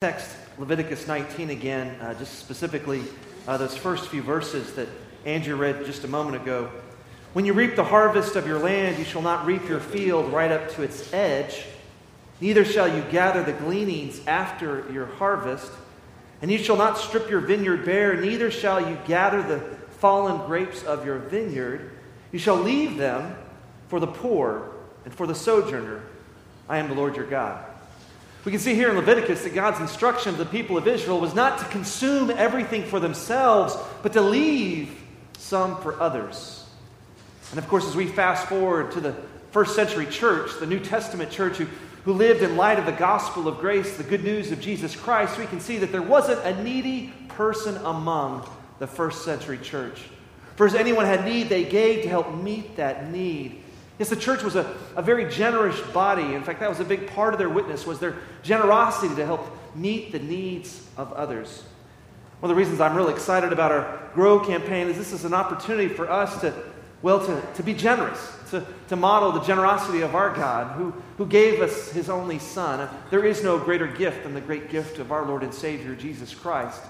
text Leviticus 19 again, uh, just specifically uh, those first few verses that Andrew read just a moment ago. When you reap the harvest of your land, you shall not reap your field right up to its edge, neither shall you gather the gleanings after your harvest. And you shall not strip your vineyard bare, neither shall you gather the fallen grapes of your vineyard. You shall leave them for the poor and for the sojourner. I am the Lord your God. We can see here in Leviticus that God's instruction to the people of Israel was not to consume everything for themselves, but to leave some for others. And of course, as we fast forward to the first century church, the New Testament church, who, who lived in light of the gospel of grace, the good news of Jesus Christ, we can see that there wasn't a needy person among the first century church. For as anyone had need, they gave to help meet that need. Yes, the church was a, a very generous body. In fact, that was a big part of their witness was their generosity to help meet the needs of others. One of the reasons I'm really excited about our Grow campaign is this is an opportunity for us to, well, to, to be generous, to, to model the generosity of our God who, who gave us his only Son. There is no greater gift than the great gift of our Lord and Savior, Jesus Christ.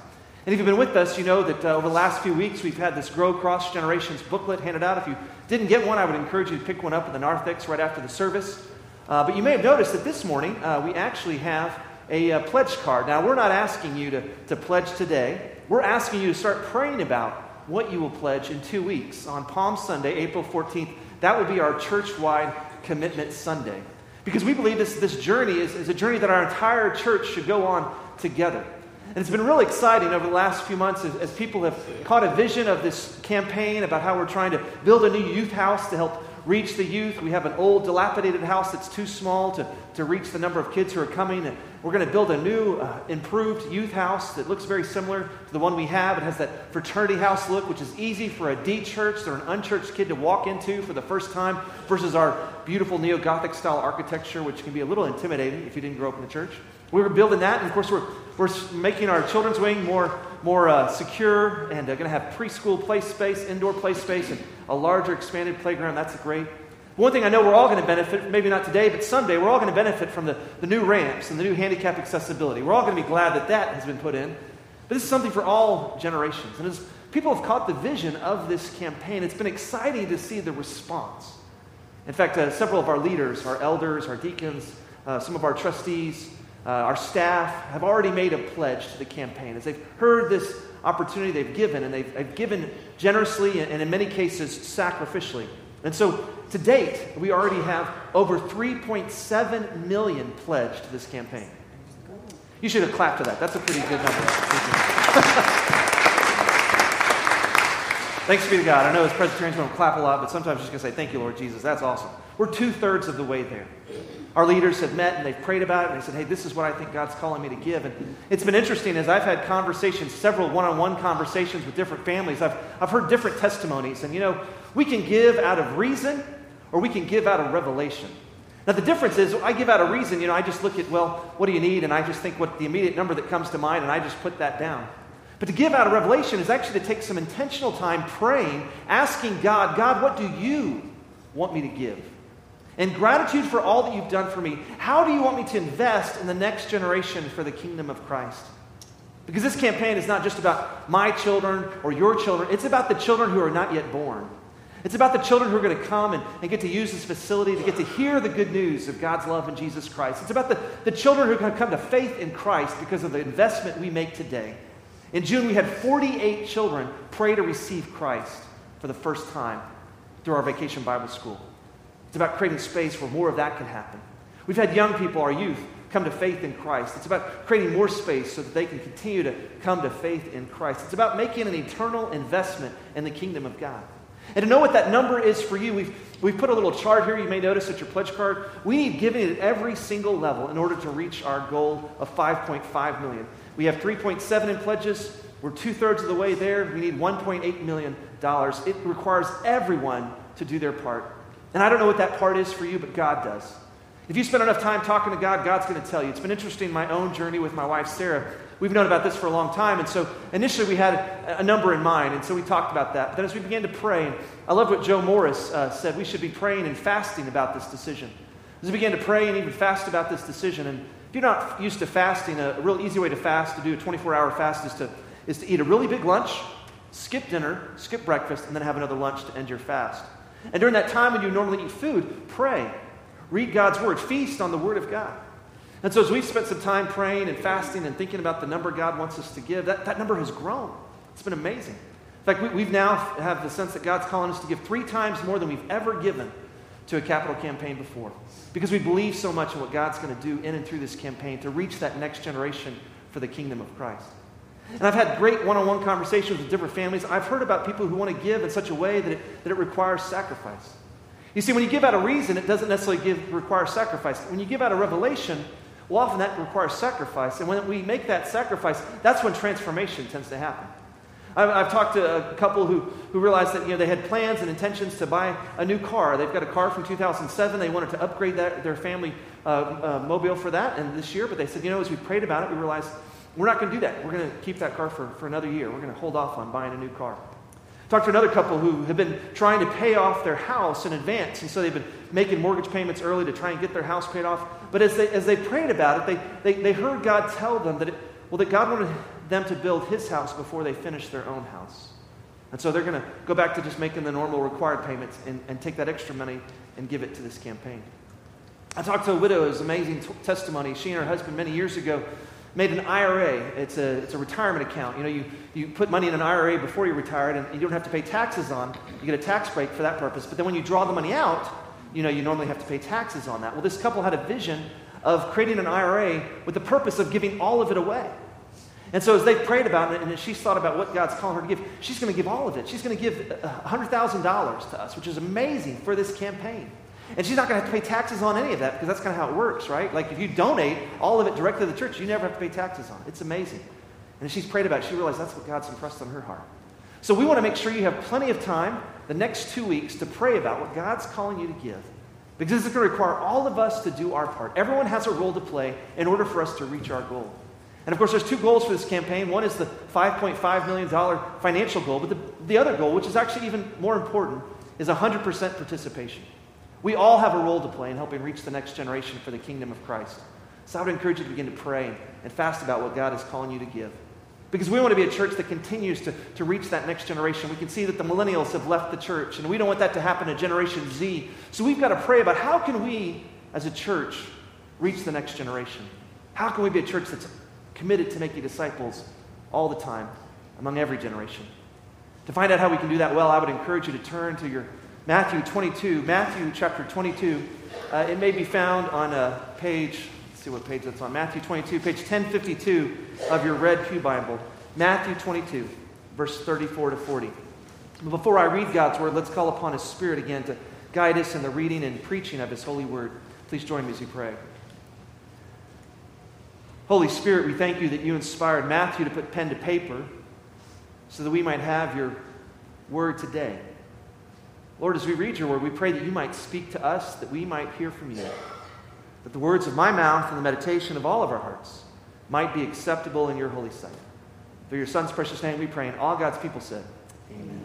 And if you've been with us, you know that uh, over the last few weeks we've had this Grow Cross Generations booklet handed out. If you didn't get one, I would encourage you to pick one up at the narthex right after the service. Uh, but you may have noticed that this morning uh, we actually have a, uh, pledge card. Now, we're not asking you to, to pledge today, we're asking you to start praying about what you will pledge in two weeks. On Palm Sunday, April 14th, that will be our church wide commitment Sunday. Because we believe this, this journey is, is a journey that our entire church should go on together. And it's been really exciting over the last few months as, as, people have caught a vision of this campaign about how we're trying to build a new youth house to help reach the youth. We have an old, dilapidated house that's too small to, to reach the number of kids who are coming. And we're going to build a new, uh, improved youth house that looks very similar to the one we have. It has that fraternity house look, which is easy for a de-churched or an unchurched kid to walk into for the first time, versus our beautiful neo Gothic style architecture, which can be a little intimidating if you didn't grow up in the church. We were building that, and of course, we're, we're making our children's wing more, more uh, secure and uh, going to have preschool play space, indoor play space, and a larger expanded playground. That's great. One thing I know we're all going to benefit, maybe not today, but someday, we're all going to benefit from the, the new ramps and the new handicap accessibility. We're all going to be glad that that has been put in. But this is something for all generations. And as people have caught the vision of this campaign, it's been exciting to see the response. In fact, uh, several of our leaders, our elders, our deacons, uh, some of our trustees, uh, our staff have already made a pledge to the campaign. As they've heard this opportunity, they've given, and they've, they've given generously and in many cases sacrificially. And so to date, we already have over 3.7 million pledged to this campaign. You should have clapped to that. That's a pretty good number. Thanks be to God. I know as Presbyterians we don't clap a lot, but sometimes just going to say, Thank you, Lord Jesus. That's awesome. We're two thirds of the way there. Our leaders have met and they've prayed about it and they said, hey, this is what I think God's calling me to give. And it's been interesting as I've had conversations, several one on one conversations with different families. I've, I've heard different testimonies. And you know, we can give out of reason or we can give out of revelation. Now, the difference is, I give out a reason, you know, I just look at, well, what do you need? And I just think what the immediate number that comes to mind and I just put that down. But to give out a revelation is actually to take some intentional time praying, asking God, God, what do you want me to give? And gratitude for all that you've done for me, how do you want me to invest in the next generation for the kingdom of Christ? Because this campaign is not just about my children or your children, it's about the children who are not yet born. It's about the children who are going to come and, and get to use this facility to get to hear the good news of God's love in Jesus Christ. It's about the, the children who are going to come to faith in Christ because of the investment we make today. In June, we had 48 children pray to receive Christ for the first time through our vacation Bible school. It's about creating space where more of that can happen. We've had young people, our youth, come to faith in Christ. It's about creating more space so that they can continue to come to faith in Christ. It's about making an eternal investment in the kingdom of God. And to know what that number is for you, we've, we've put a little chart here. You may notice at your pledge card. We need giving at every single level in order to reach our goal of 5.5 million. We have 3.7 in pledges. We're two thirds of the way there. We need 1.8 million dollars. It requires everyone to do their part. And I don't know what that part is for you, but God does. If you spend enough time talking to God, God's going to tell you. It's been interesting, my own journey with my wife, Sarah. We've known about this for a long time. And so initially we had a, number in mind. And so we talked about that. But then as we began to pray, I love what Joe Morris uh, said. We should be praying and fasting about this decision. As we began to pray and even fast about this decision, and if you're not used to fasting, a, a real easy way to fast, to do a 24 hour fast, is to, is to eat a really big lunch, skip dinner, skip breakfast, and then have another lunch to end your fast. And during that time when you normally eat food, pray. Read God's word. Feast on the word of God. And so as we've spent some time praying and fasting and thinking about the number God wants us to give, that, that number has grown. It's been amazing. In fact, we, we've now have the sense that God's calling us to give three times more than we've ever given to a capital campaign before. Because we believe so much in what God's going to do in and through this campaign to reach that next generation for the kingdom of Christ. And I've had great one on one conversations with different families. I've heard about people who want to give in such a way that it, that it requires sacrifice. You see, when you give out a reason, it doesn't necessarily give, require sacrifice. When you give out a revelation, well, often that requires sacrifice. And when we make that sacrifice, that's when transformation tends to happen. I've, I've, talked to a couple who, who realized that you know, they had plans and intentions to buy a new car. They've got a car from 2007. They wanted to upgrade that, their family uh, uh, mobile for that and this year. But they said, you know, as we prayed about it, we realized we're not going to do that. We're going to keep that car for, for another year. We're going to hold off on buying a new car. Talked to another couple who have been trying to pay off their house in advance, and so they've been making mortgage payments early to try and get their house paid off. But as they, as they prayed about it, they, they, they heard God tell them that, it, well, that God wanted them to build his house before they finish their own house. And so they're going to go back to just making the normal required payments and, and take that extra money and give it to this campaign. I talked to a widow, it was amazing t- testimony. She and her husband many years ago made an IRA. It's a, it's a retirement account. You know, you, you put money in an IRA before you're retired and you don't have to pay taxes on. You get a tax break for that purpose. But then when you draw the money out, you know, you normally have to pay taxes on that. Well, this couple had a vision of creating an IRA with the purpose of giving all of it away. And so as they prayed about it and as she's thought about what God's calling her to give, she's going to give all of it. She's going to give $100,000 to us, which is amazing for this campaign. And she's not going to have to pay taxes on any of that because that's kind of how it works, right? Like if you donate all of it directly to the church, you never have to pay taxes on it. It's amazing. And she's prayed about it, she realized that's what God's impressed on her heart. So we want to make sure you have plenty of time the next two weeks to pray about what God's calling you to give. Because it's going to require all of us to do our part. Everyone has a role to play in order for us to reach our goal. And of course, there's two goals for this campaign. One is the $5.5 million financial goal, but the, the other goal, which is actually even more important, is 100% participation. We all have a role to play in helping reach the next generation for the kingdom of Christ. So I would encourage you to begin to pray and fast about what God is calling you to give. Because we want to be a church that continues to, to reach that next generation. We can see that the millennials have left the church, and we don't want that to happen to Generation Z. So we've got to pray about how can we, as a church, reach the next generation? How can we be a church that's committed to making disciples all the time among every generation? To find out how we can do that well, I would encourage you to turn to your Matthew 22. Matthew chapter 22. Uh, it may be found on a page, let's see what page that's on. Matthew 22, page 1052 of your Red Pew Bible. Matthew 22, verse 34 to 40. But before I read God's word, let's call upon His Spirit again to guide us in the reading and preaching of His holy word. Please join me as we pray. Holy Spirit, we thank you that you inspired Matthew to put pen to paper so that we might have your word today. Lord, as we read your word, we pray that you might speak to us, that we might hear from you, that the words of my mouth and the meditation of all of our hearts might be acceptable in your holy sight. Through your Son's precious name we pray, and all God's people said, Amen.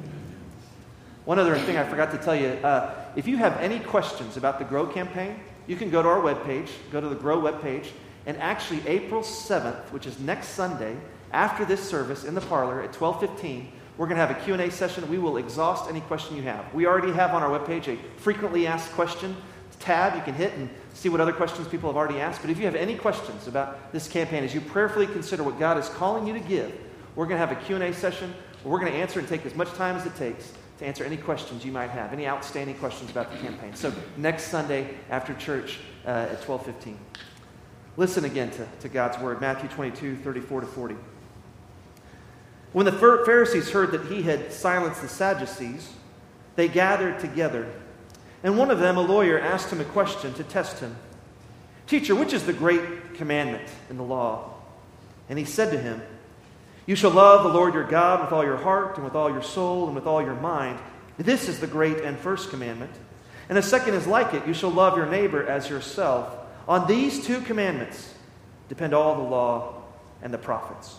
One other thing I forgot to tell you uh, if you have any questions about the GROW campaign, you can go to our webpage, go to the GROW webpage, and actually April 7th, which is next Sunday, after this service in the parlor at 1215, we're going to have a Q&A session. We will exhaust any question you have. We already have on our webpage a frequently asked question tab you can hit and see what other questions people have already asked. But if you have any questions about this campaign, as you prayerfully consider what God is calling you to give, we're going to have a Q&A session we're going to answer and take as much time as it takes to answer any questions you might have, any outstanding questions about the campaign. So next Sunday after church uh, at 1215. Listen again to, to God's word, Matthew 22, 34 to 40. When the Pharisees heard that he had silenced the Sadducees, they gathered together. And one of them, a lawyer, asked him a question to test him Teacher, which is the great commandment in the law? And he said to him, You shall love the Lord your God with all your heart, and with all your soul, and with all your mind. This is the great and first commandment. And the second is like it you shall love your neighbor as yourself. On these two commandments depend all the law and the prophets.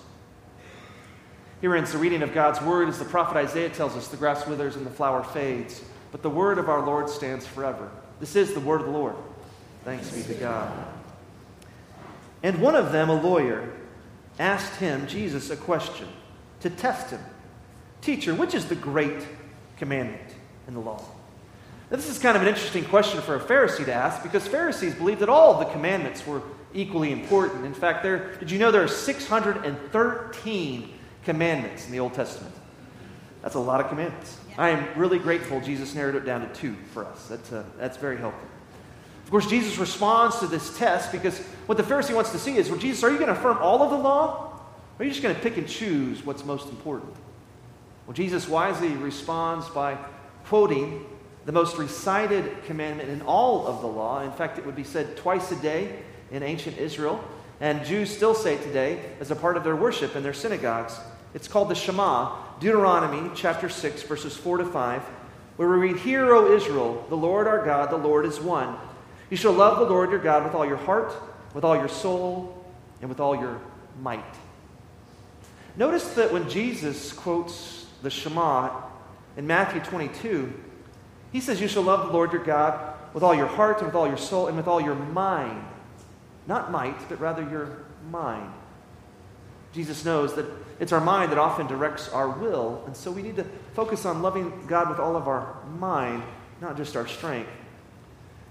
Here ends the reading of God's word as the prophet Isaiah tells us the grass withers and the flower fades, but the word of our Lord stands forever. This is the word of the Lord. Thanks be to God. And one of them, a lawyer, asked him, Jesus, a question to test him Teacher, which is the great commandment in the law? Now, this is kind of an interesting question for a Pharisee to ask because Pharisees believed that all the commandments were equally important. In fact, there, did you know there are 613 commandments in the Old Testament? That's a lot of commandments. I am really grateful Jesus narrowed it down to two for us. That's, uh, that's very helpful. Of course, Jesus responds to this test because what the Pharisee wants to see is, well, Jesus, are you going to affirm all of the law? Or are you just going to pick and choose what's most important? Well, Jesus wisely responds by quoting the most recited commandment in all of the law. In fact, it would be said twice a day in ancient Israel, and Jews still say it today as a part of their worship in their synagogues. It's called the Shema, Deuteronomy chapter 6, verses 4 to 5, where we read, Hear, O Israel, the Lord our God, the Lord is one. You shall love the Lord your God with all your heart, with all your soul, and with all your might. Notice that when Jesus quotes the Shema in Matthew 22, he says, You shall love the Lord your God with all your heart, and with all your soul, and with all your mind. Not might, but rather your mind. Jesus knows that it's our mind that often directs our will, and so we need to focus on loving God with all of our mind, not just our strength.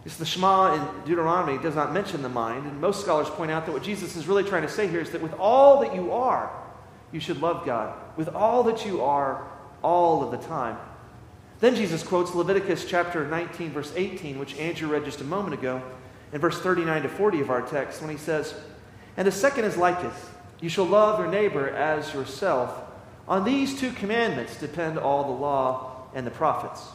It's the Shema in Deuteronomy does not mention the mind, and most scholars point out that what Jesus is really trying to say here is that with all that you are, you should love God. With all that you are, all of the time. Then Jesus quotes Leviticus chapter 19, verse 18, which Andrew read just a moment ago, in verse 39 to 40 of our text, when he says, And the second is like it you shall love your neighbor as yourself. On these two commandments depend all the law and the prophets.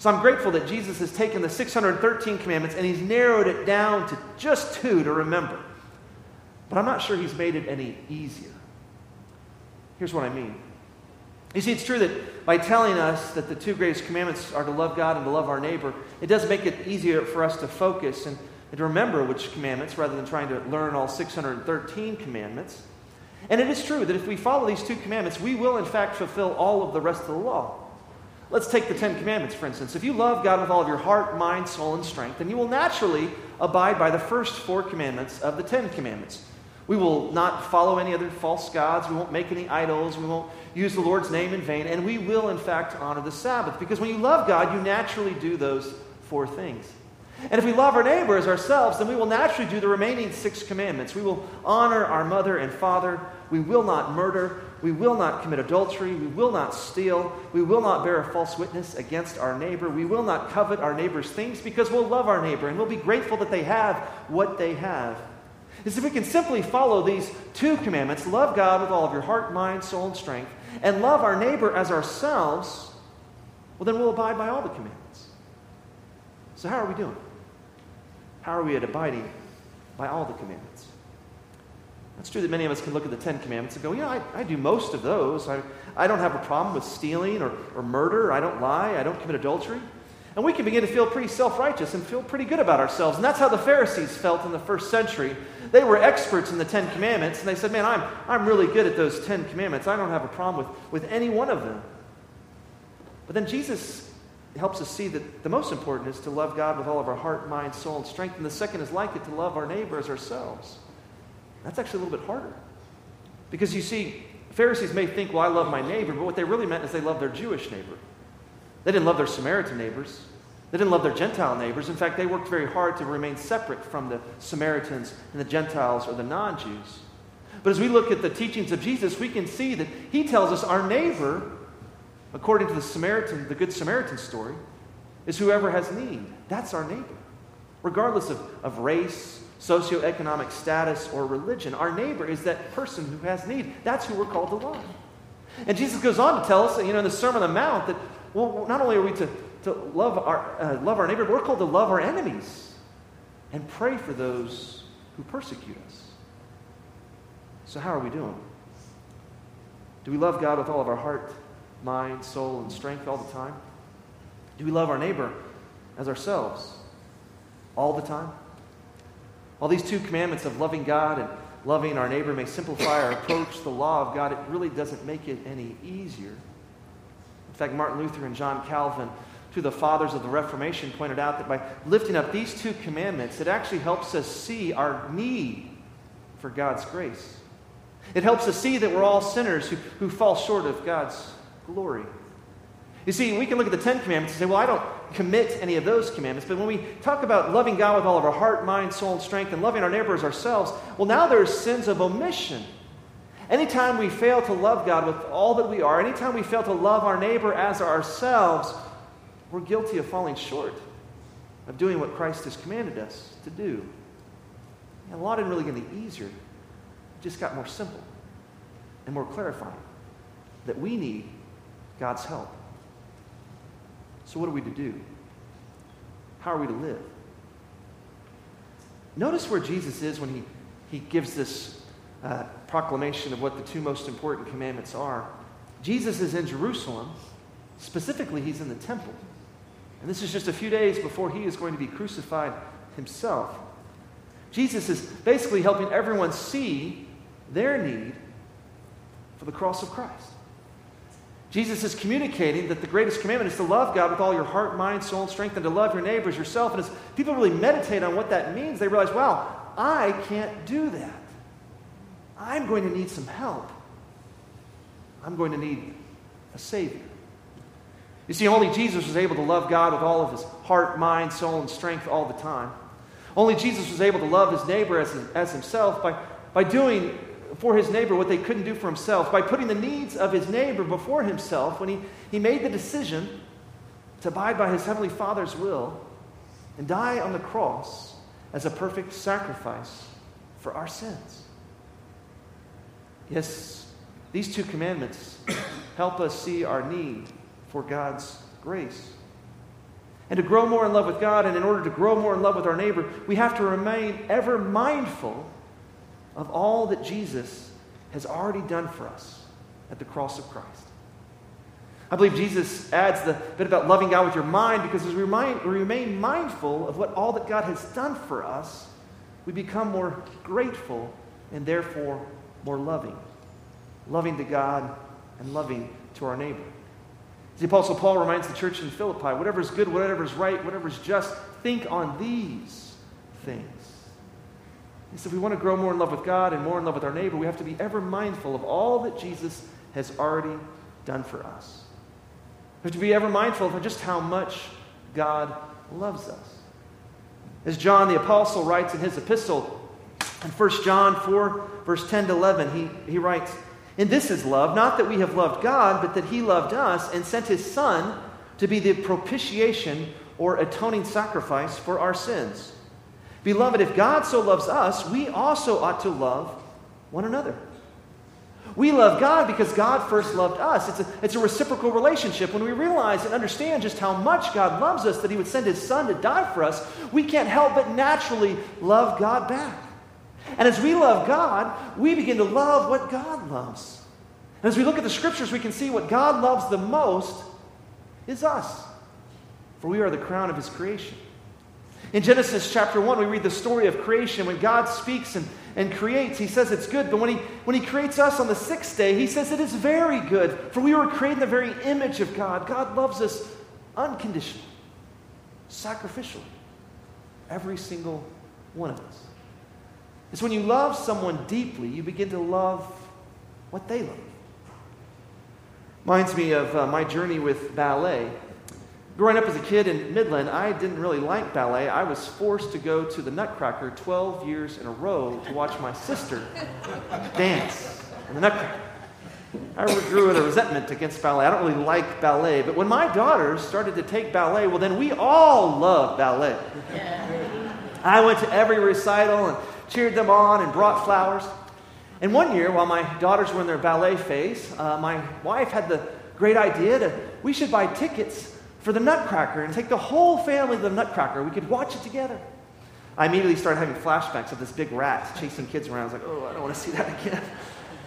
So I'm grateful that Jesus has taken the 613 commandments and he's narrowed it down to just two to remember. But I'm not sure he's made it any easier. Here's what I mean. You see, it's true that by telling us that the two greatest commandments are to love God and to love our neighbor, it does make it easier for us to focus and and to remember which commandments rather than trying to learn all 613 commandments. And it is true that if we follow these two commandments, we will in fact fulfill all of the rest of the law. Let's take the Ten Commandments, for instance. If you love God with all of your heart, mind, soul, and strength, then you will naturally abide by the first four commandments of the Ten Commandments. We will not follow any other false gods. We won't make any idols. We won't use the Lord's name in vain. And we will, in fact, honor the Sabbath. Because when you love God, you naturally do those four things. And if we love our neighbor as ourselves, then we will naturally do the remaining six commandments. We will honor our mother and father. We will not murder. We will not commit adultery. We will not steal. We will not bear a false witness against our neighbor. We will not covet our neighbor's things because we'll love our neighbor and we'll be grateful that they have what they have. Is if we can simply follow these two commandments love God with all of your heart, mind, soul, and strength, and love our neighbor as ourselves well, then we'll abide by all the commandments. So, how are we doing? How are we at abiding by all the commandments? It's true that many of us can look at the Ten Commandments and go, yeah, I, I do most of those. I, I don't have a problem with stealing or, or murder. I don't lie. I don't commit adultery. And we can begin to feel pretty self righteous and feel pretty good about ourselves. And that's how the Pharisees felt in the first century. They were experts in the Ten Commandments, and they said, Man, I'm, I'm really good at those Ten Commandments. I don't have a problem with, with any one of them. But then Jesus helps us see that the most important is to love God with all of our heart, mind, soul, and strength. And the second is like it to love our neighbor as ourselves. That's actually a little bit harder. Because you see, Pharisees may think, well, I love my neighbor, but what they really meant is they love their Jewish neighbor. They didn't love their Samaritan neighbors. They didn't love their Gentile neighbors. In fact, they worked very hard to remain separate from the Samaritans and the Gentiles or the non Jews. But as we look at the teachings of Jesus, we can see that he tells us our neighbor according to the Samaritan, the Good Samaritan story, is whoever has need. That's our neighbor. Regardless of, of race, socioeconomic status, or religion, our neighbor is that person who has need. That's who we're called to love. And Jesus goes on to tell us, you know, in the Sermon on the Mount, that well, not only are we to, to love, our, uh, love our neighbor, but we're called to love our enemies and pray for those who persecute us. So, how are we doing? Do we love God with all of our heart? Mind, soul, and strength all the time? Do we love our neighbor as ourselves all the time? While these two commandments of loving God and loving our neighbor may simplify our approach to the law of God, it really doesn't make it any easier. In fact, Martin Luther and John Calvin, two of the fathers of the Reformation, pointed out that by lifting up these two commandments, it actually helps us see our need for God's grace. It helps us see that we're all sinners who, who fall short of God's glory. You see, we can look at the Ten Commandments and say, well, I don't commit any of those commandments. But when we talk about loving God with all of our heart, mind, soul, and strength, and loving our neighbors ourselves, well, now there's sins of omission. Anytime we fail to love God with all that we are, anytime we fail to love our neighbor as ourselves, we're guilty of falling short of doing what Christ has commanded us to do. And a lot didn't really get any easier, it just got more simple and more clarifying that we need God's help. So, what are we to do? How are we to live? Notice where Jesus is when he, he gives this uh, proclamation of what the two most important commandments are. Jesus is in Jerusalem. Specifically, he's in the temple. And this is just a few days before he is going to be crucified himself. Jesus is basically helping everyone see their need for the cross of Christ. Jesus is communicating that the greatest commandment is to love God with all your heart, mind, soul, and strength, and to love your neighbors yourself. And as people really meditate on what that means, they realize, wow, I can't do that. I'm going to need some help. I'm going to need a Savior. You see, only Jesus was able to love God with all of his heart, mind, soul, and strength all the time. Only Jesus was able to love his neighbor as, as himself by, by doing for his neighbor what they couldn't do for himself, by putting the needs of his neighbor before himself when he, he made the decision to abide by his heavenly Father's will and die on the cross as a perfect sacrifice for our sins. Yes, these two commandments help us see our need for God's grace. And to grow more in love with God, and in order to grow more in love with our neighbor, we have to remain ever mindful of all that Jesus has already done for us at the cross of Christ. I believe Jesus adds the bit about loving God with your mind because as we we remain mindful of what all that God has done for us, we become more grateful and therefore more loving. Loving to God and loving to our neighbor. The Apostle Paul reminds the church in Philippi whatever is good, whatever is right, whatever is just, think on these things. He said, if we want to grow more in love with God and more in love with our neighbor, we have to be ever mindful of all that Jesus has already done for us. We have to be ever mindful of just how much God loves us. As John the Apostle writes in his epistle, in 1 John 4, verse 10 to 11, he, he writes, And this is love, not that we have loved God, but that he loved us and sent his Son to be the propitiation or atoning sacrifice for our sins. Beloved, if God so loves us, we also ought to love one another. We love God because God first loved us. It's a, it's a reciprocal relationship. When we realize and understand just how much God loves us, that He would send His Son to die for us, we can't help but naturally love God back. And as we love God, we begin to love what God loves. And as we look at the scriptures, we can see what God loves the most is us, for we are the crown of His creation. In Genesis chapter 1, we read the story of creation. When God speaks and, and creates, he says it's good. But when he, when he creates us on the sixth day, he says it is very good. For we were created in the very image of God. God loves us unconditionally, sacrificially. Every single one of us. It's when you love someone deeply, you begin to love what they love. Reminds me of uh, my journey with ballet. Growing up as a kid in Midland, I didn't really like ballet. I was forced to go to the Nutcracker 12 years in a row to watch my sister dance in the Nutcracker. I grew a resentment against ballet. I don't really like ballet, but when my daughters started to take ballet, well, then we all love ballet. I went to every recital and cheered them on and brought flowers. And one year, while my daughters were in their ballet phase, uh, my wife had the great idea that we should buy tickets for the Nutcracker and take the whole family to the Nutcracker. We could watch it together. I immediately started having flashbacks of this big rat chasing kids around. I was like, oh, I don't want to see that again.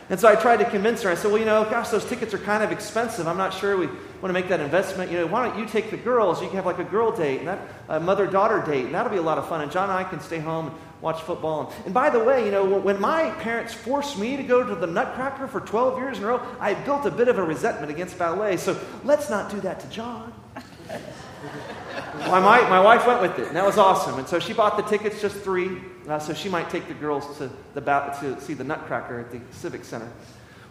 And so I tried to convince her. I said, well, you know, gosh, those tickets are kind of expensive. I'm not sure we want to make that investment. You know, why don't you take the girls? You can have like a girl date and that a mother-daughter date, and that'll be a lot of fun. And John and I can stay home and watch football. And, by the way, you know, when my parents forced me to go to the Nutcracker for 12 years in a row, I built a bit of a resentment against ballet. So let's not do that to John. my, my wife went with it, and that was awesome. And so she bought the tickets, just three, uh, so she might take the girls to, the, to see the Nutcracker at the Civic Center.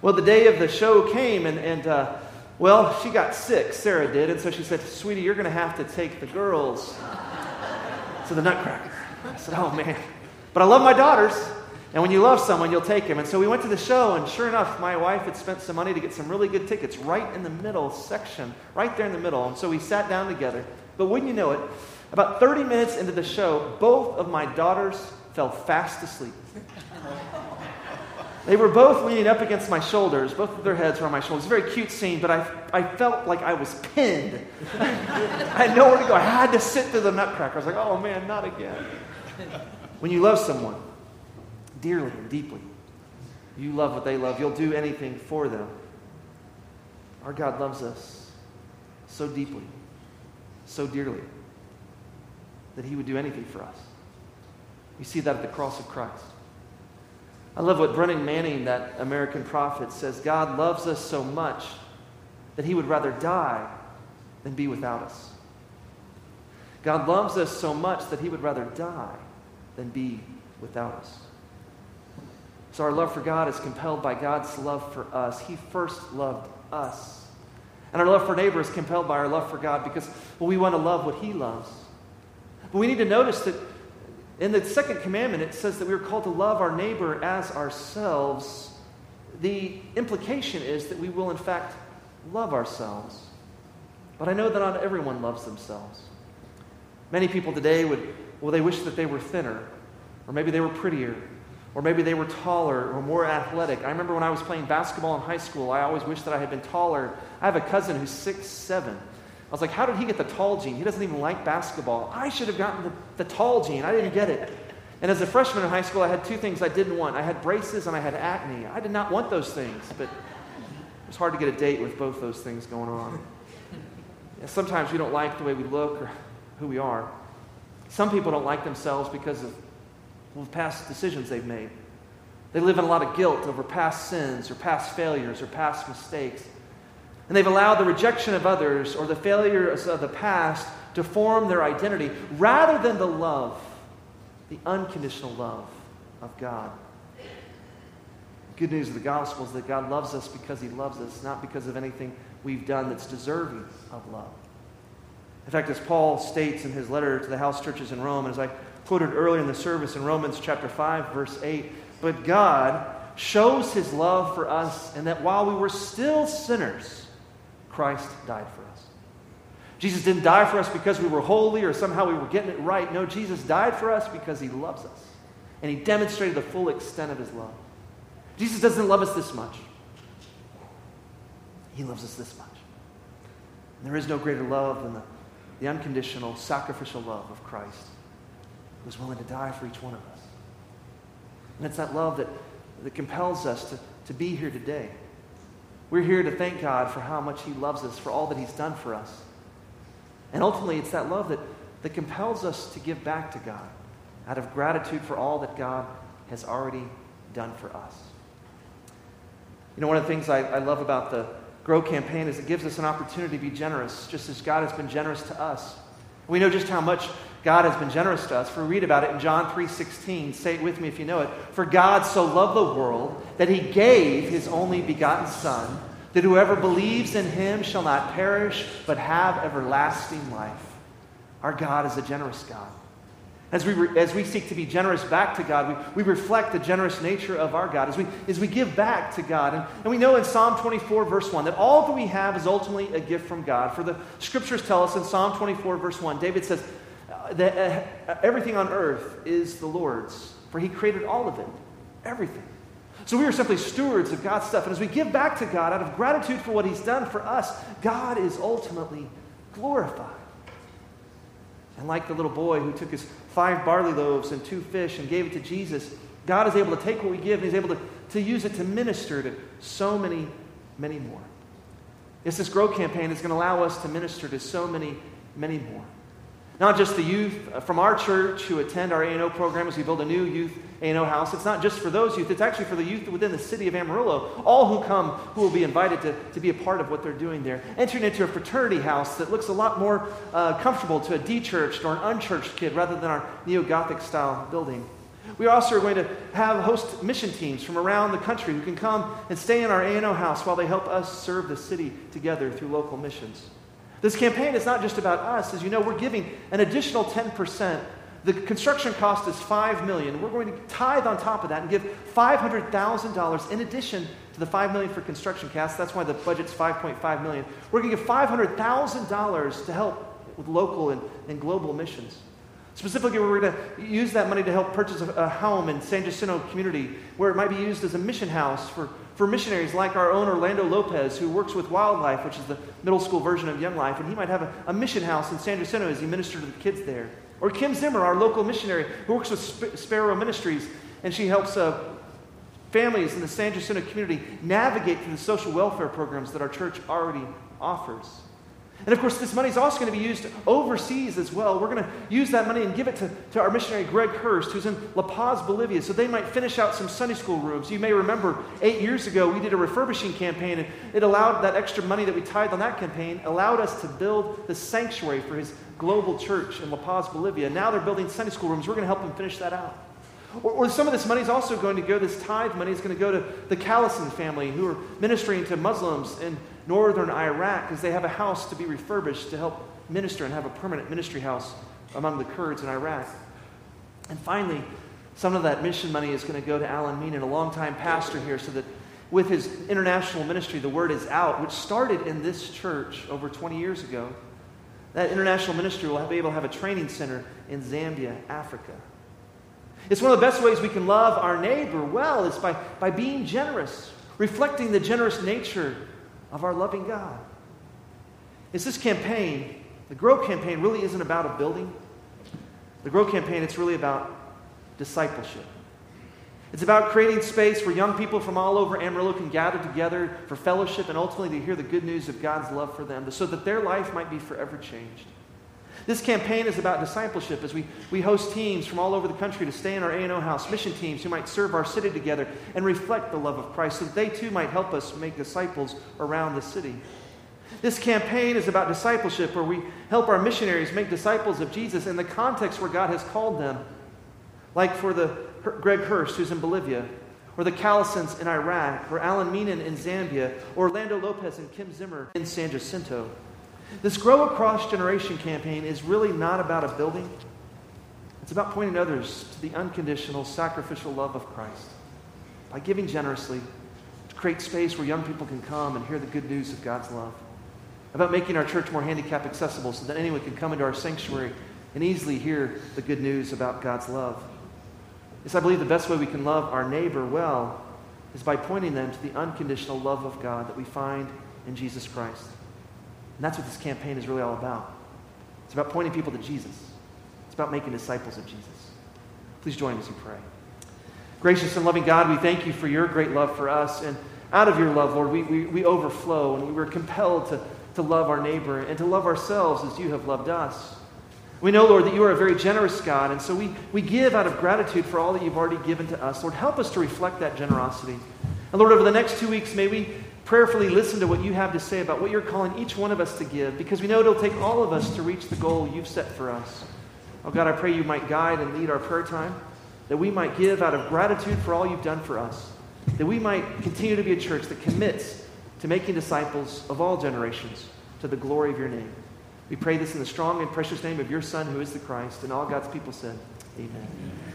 Well, the day of the show came, and, and uh, well, she got sick, Sarah did, and so she said, Sweetie, you're going to have to take the girls to the Nutcracker. I said, Oh, man. But I love my daughters. And when you love someone, you'll take them. And so we went to the show, and sure enough, my wife had spent some money to get some really good tickets right in the middle section, right there in the middle. And so we sat down together. But wouldn't you know it, about 30 minutes into the show, both of my daughters fell fast asleep. They were both leaning up against my shoulders. Both of their heads were on my shoulders. Very cute scene, but I, I felt like I was pinned. I had nowhere to go. I had to sit through the nutcracker. I was like, oh man, not again. When you love someone dearly and deeply, you love what they love, you'll do anything for them. Our God loves us so deeply, so dearly, that he would do anything for us. We see that at the cross of Christ. I love what Brennan Manning, that American prophet, says God loves us so much that he would rather die than be without us. God loves us so much that he would rather die than be without us. So our love for God is compelled by God's love for us. He first loved us. And our love for neighbor is compelled by our love for God because well, we want to love what he loves. But we need to notice that in the second commandment, it says that we are called to love our neighbor as ourselves. The implication is that we will, in fact, love ourselves. But I know that not everyone loves themselves. Many people today would, well, they wish that they were thinner, or maybe they were prettier, or maybe they were taller or more athletic. I remember when I was playing basketball in high school, I always wished that I had been taller. I have a cousin who's six seven. I was like, how did he get the tall gene? He doesn't even like basketball. I should have gotten the, the tall gene. I didn't get it. And as a freshman in high school, I had two things I didn't want I had braces and I had acne. I did not want those things, but it was hard to get a date with both those things going on. Sometimes we don't like the way we look or who we are. Some people don't like themselves because of past decisions they've made. They live in a lot of guilt over past sins or past failures or past mistakes. And they've allowed the rejection of others or the failures of the past to form their identity rather than the love, the unconditional love of God. Good news of the gospel is that God loves us because he loves us, not because of anything we've done that's deserving of love. In fact, as Paul states in his letter to the house churches in Rome, and as I quoted earlier in the service in Romans chapter 5, verse 8, but God shows his love for us, and that while we were still sinners, Christ died for us. Jesus didn't die for us because we were holy or somehow we were getting it right. No, Jesus died for us because he loves us. And he demonstrated the full extent of his love. Jesus doesn't love us this much, he loves us this much. And there is no greater love than the, the unconditional, sacrificial love of Christ who was willing to die for each one of us. And it's that love that, that compels us to, to be here today. We're here to thank God for how much He loves us, for all that He's done for us. And ultimately, it's that love that, that compels us to give back to God out of gratitude for all that God has already done for us. You know, one of the things I, I love about the Grow campaign is it gives us an opportunity to be generous, just as God has been generous to us. We know just how much God has been generous to us. For we read about it in John 3:16. Say it with me if you know it. For God so loved the world that he gave his only begotten son, that whoever believes in him shall not perish but have everlasting life. Our God is a generous God. As we, re- as we seek to be generous back to God, we, we reflect the generous nature of our God as we, as we give back to God. And, and we know in Psalm 24, verse 1, that all that we have is ultimately a gift from God. For the scriptures tell us in Psalm 24, verse 1, David says, that uh, everything on earth is the Lord's, for He created all of it, everything. So we are simply stewards of God's stuff. And as we give back to God out of gratitude for what He's done for us, God is ultimately glorified. And like the little boy who took his five barley loaves and two fish and gave it to Jesus, God is able to take what we give and He's able to, to use it to minister to so many, many more. Yes, this Grow campaign is going to allow us to minister to so many, many more. Not just the youth uh, from our church who attend our A&O program as we build a new youth A&O house. It's not just for those youth. It's actually for the youth within the city of Amarillo. All who come who will be invited to, to be a part of what they're doing there. Entering into a fraternity house that looks a lot more uh, comfortable to a de-churched or an unchurched kid rather than our neo-Gothic style building. We also are going to have host mission teams from around the country who can come and stay in our A&O house while they help us serve the city together through local missions. This campaign is not just about us. As you know, we're giving an additional 10%. The construction cost is 5 million. We're going to tithe on top of that and give $500,000 in addition to the 5 million for construction costs. That's why the budget's 5.5 million. We're going to give $500,000 to help with local and, and global missions. Specifically, we're going to use that money to help purchase a, a, home in San Jacinto community where it might be used as a mission house for, for missionaries like our own Orlando Lopez, who works with WyldLife, which is the middle school version of Young Life. And he might have a, a mission house in San Jacinto as he ministers to the kids there. Or Kim Zimmer, our local missionary, who works with Sp- Sparrow Ministries, and she helps uh, families in the San Jacinto community navigate through the social welfare programs that our church already offers. And of course, this money is also going to be used overseas as well. We're going to use that money and give it to, to our missionary Greg Hurst, who's in La Paz, Bolivia, so they might finish out some Sunday school rooms. You may remember eight years ago, we did a refurbishing campaign, and it allowed that extra money that we tithed on that campaign, allowed us to build the sanctuary for his global church in La Paz, Bolivia. Now they're building Sunday school rooms. We're going to help them finish that out. Or, or, some of this money is also going to go, this tithe money is going to go to the Callison family who are ministering to Muslims in northern Iraq because they have a house to be refurbished to help minister and have a permanent ministry house among the Kurds in Iraq. And finally, some of that mission money is going to go to Alan Meenan, a longtime pastor here, so that with his international ministry, the word is out, which started in this church over 20 years ago. That international ministry will be able to have a training center in Zambia, Africa. It's one of the best ways we can love our neighbor well is by, by being generous, reflecting the generous nature of our loving God. It's this campaign, the Grow campaign really isn't about a building. The Grow campaign, it's really about discipleship. It's about creating space where young people from all over Amarillo can gather together for fellowship and ultimately to hear the good news of God's love for them so that their life might be forever changed. This campaign is about discipleship as we, we host teams from all over the country to stay in our A&O house, mission teams who might serve our city together and reflect the love of Christ so that they too might help us make disciples around the city. This campaign is about discipleship where we help our missionaries make disciples of Jesus in the context where God has called them, like for the Greg Hurst who's in Bolivia, or the Callisons in Iraq, or Alan Meenan in Zambia, or Orlando Lopez and Kim Zimmer in San Jacinto. This Grow Across Generation campaign is really not about a building. It's about pointing others to the unconditional, sacrificial love of Christ. By giving generously to create space where young people can come and hear the good news of God's love. About making our church more handicap accessible so that anyone can come into our sanctuary and easily hear the good news about God's love. Yes, I believe the best way we can love our neighbor well is by pointing them to the unconditional love of God that we find in Jesus Christ. And that's what this campaign is really all about. It's about pointing people to Jesus. It's about making disciples of Jesus. Please join us in pray. Gracious and loving God, we thank you for your great love for us. And out of your love, Lord, we, we, we overflow and we were compelled to, to love our neighbor and to love ourselves as you have loved us. We know, Lord, that you are a very generous God, and so we, we give out of gratitude for all that you've already given to us. Lord, help us to reflect that generosity. And Lord, over the next two weeks, may we prayerfully listen to what you have to say about what you're calling each one of us to give, because we know it'll take all of us to reach the goal you've set for us. Oh God, I pray you might guide and lead our prayer time, that we might give out of gratitude for all you've done for us, that we might continue to be a church that commits to making disciples of all generations to the glory of your name. We pray this in the strong and precious name of your Son, who is the Christ, and all God's people said, Amen. Amen.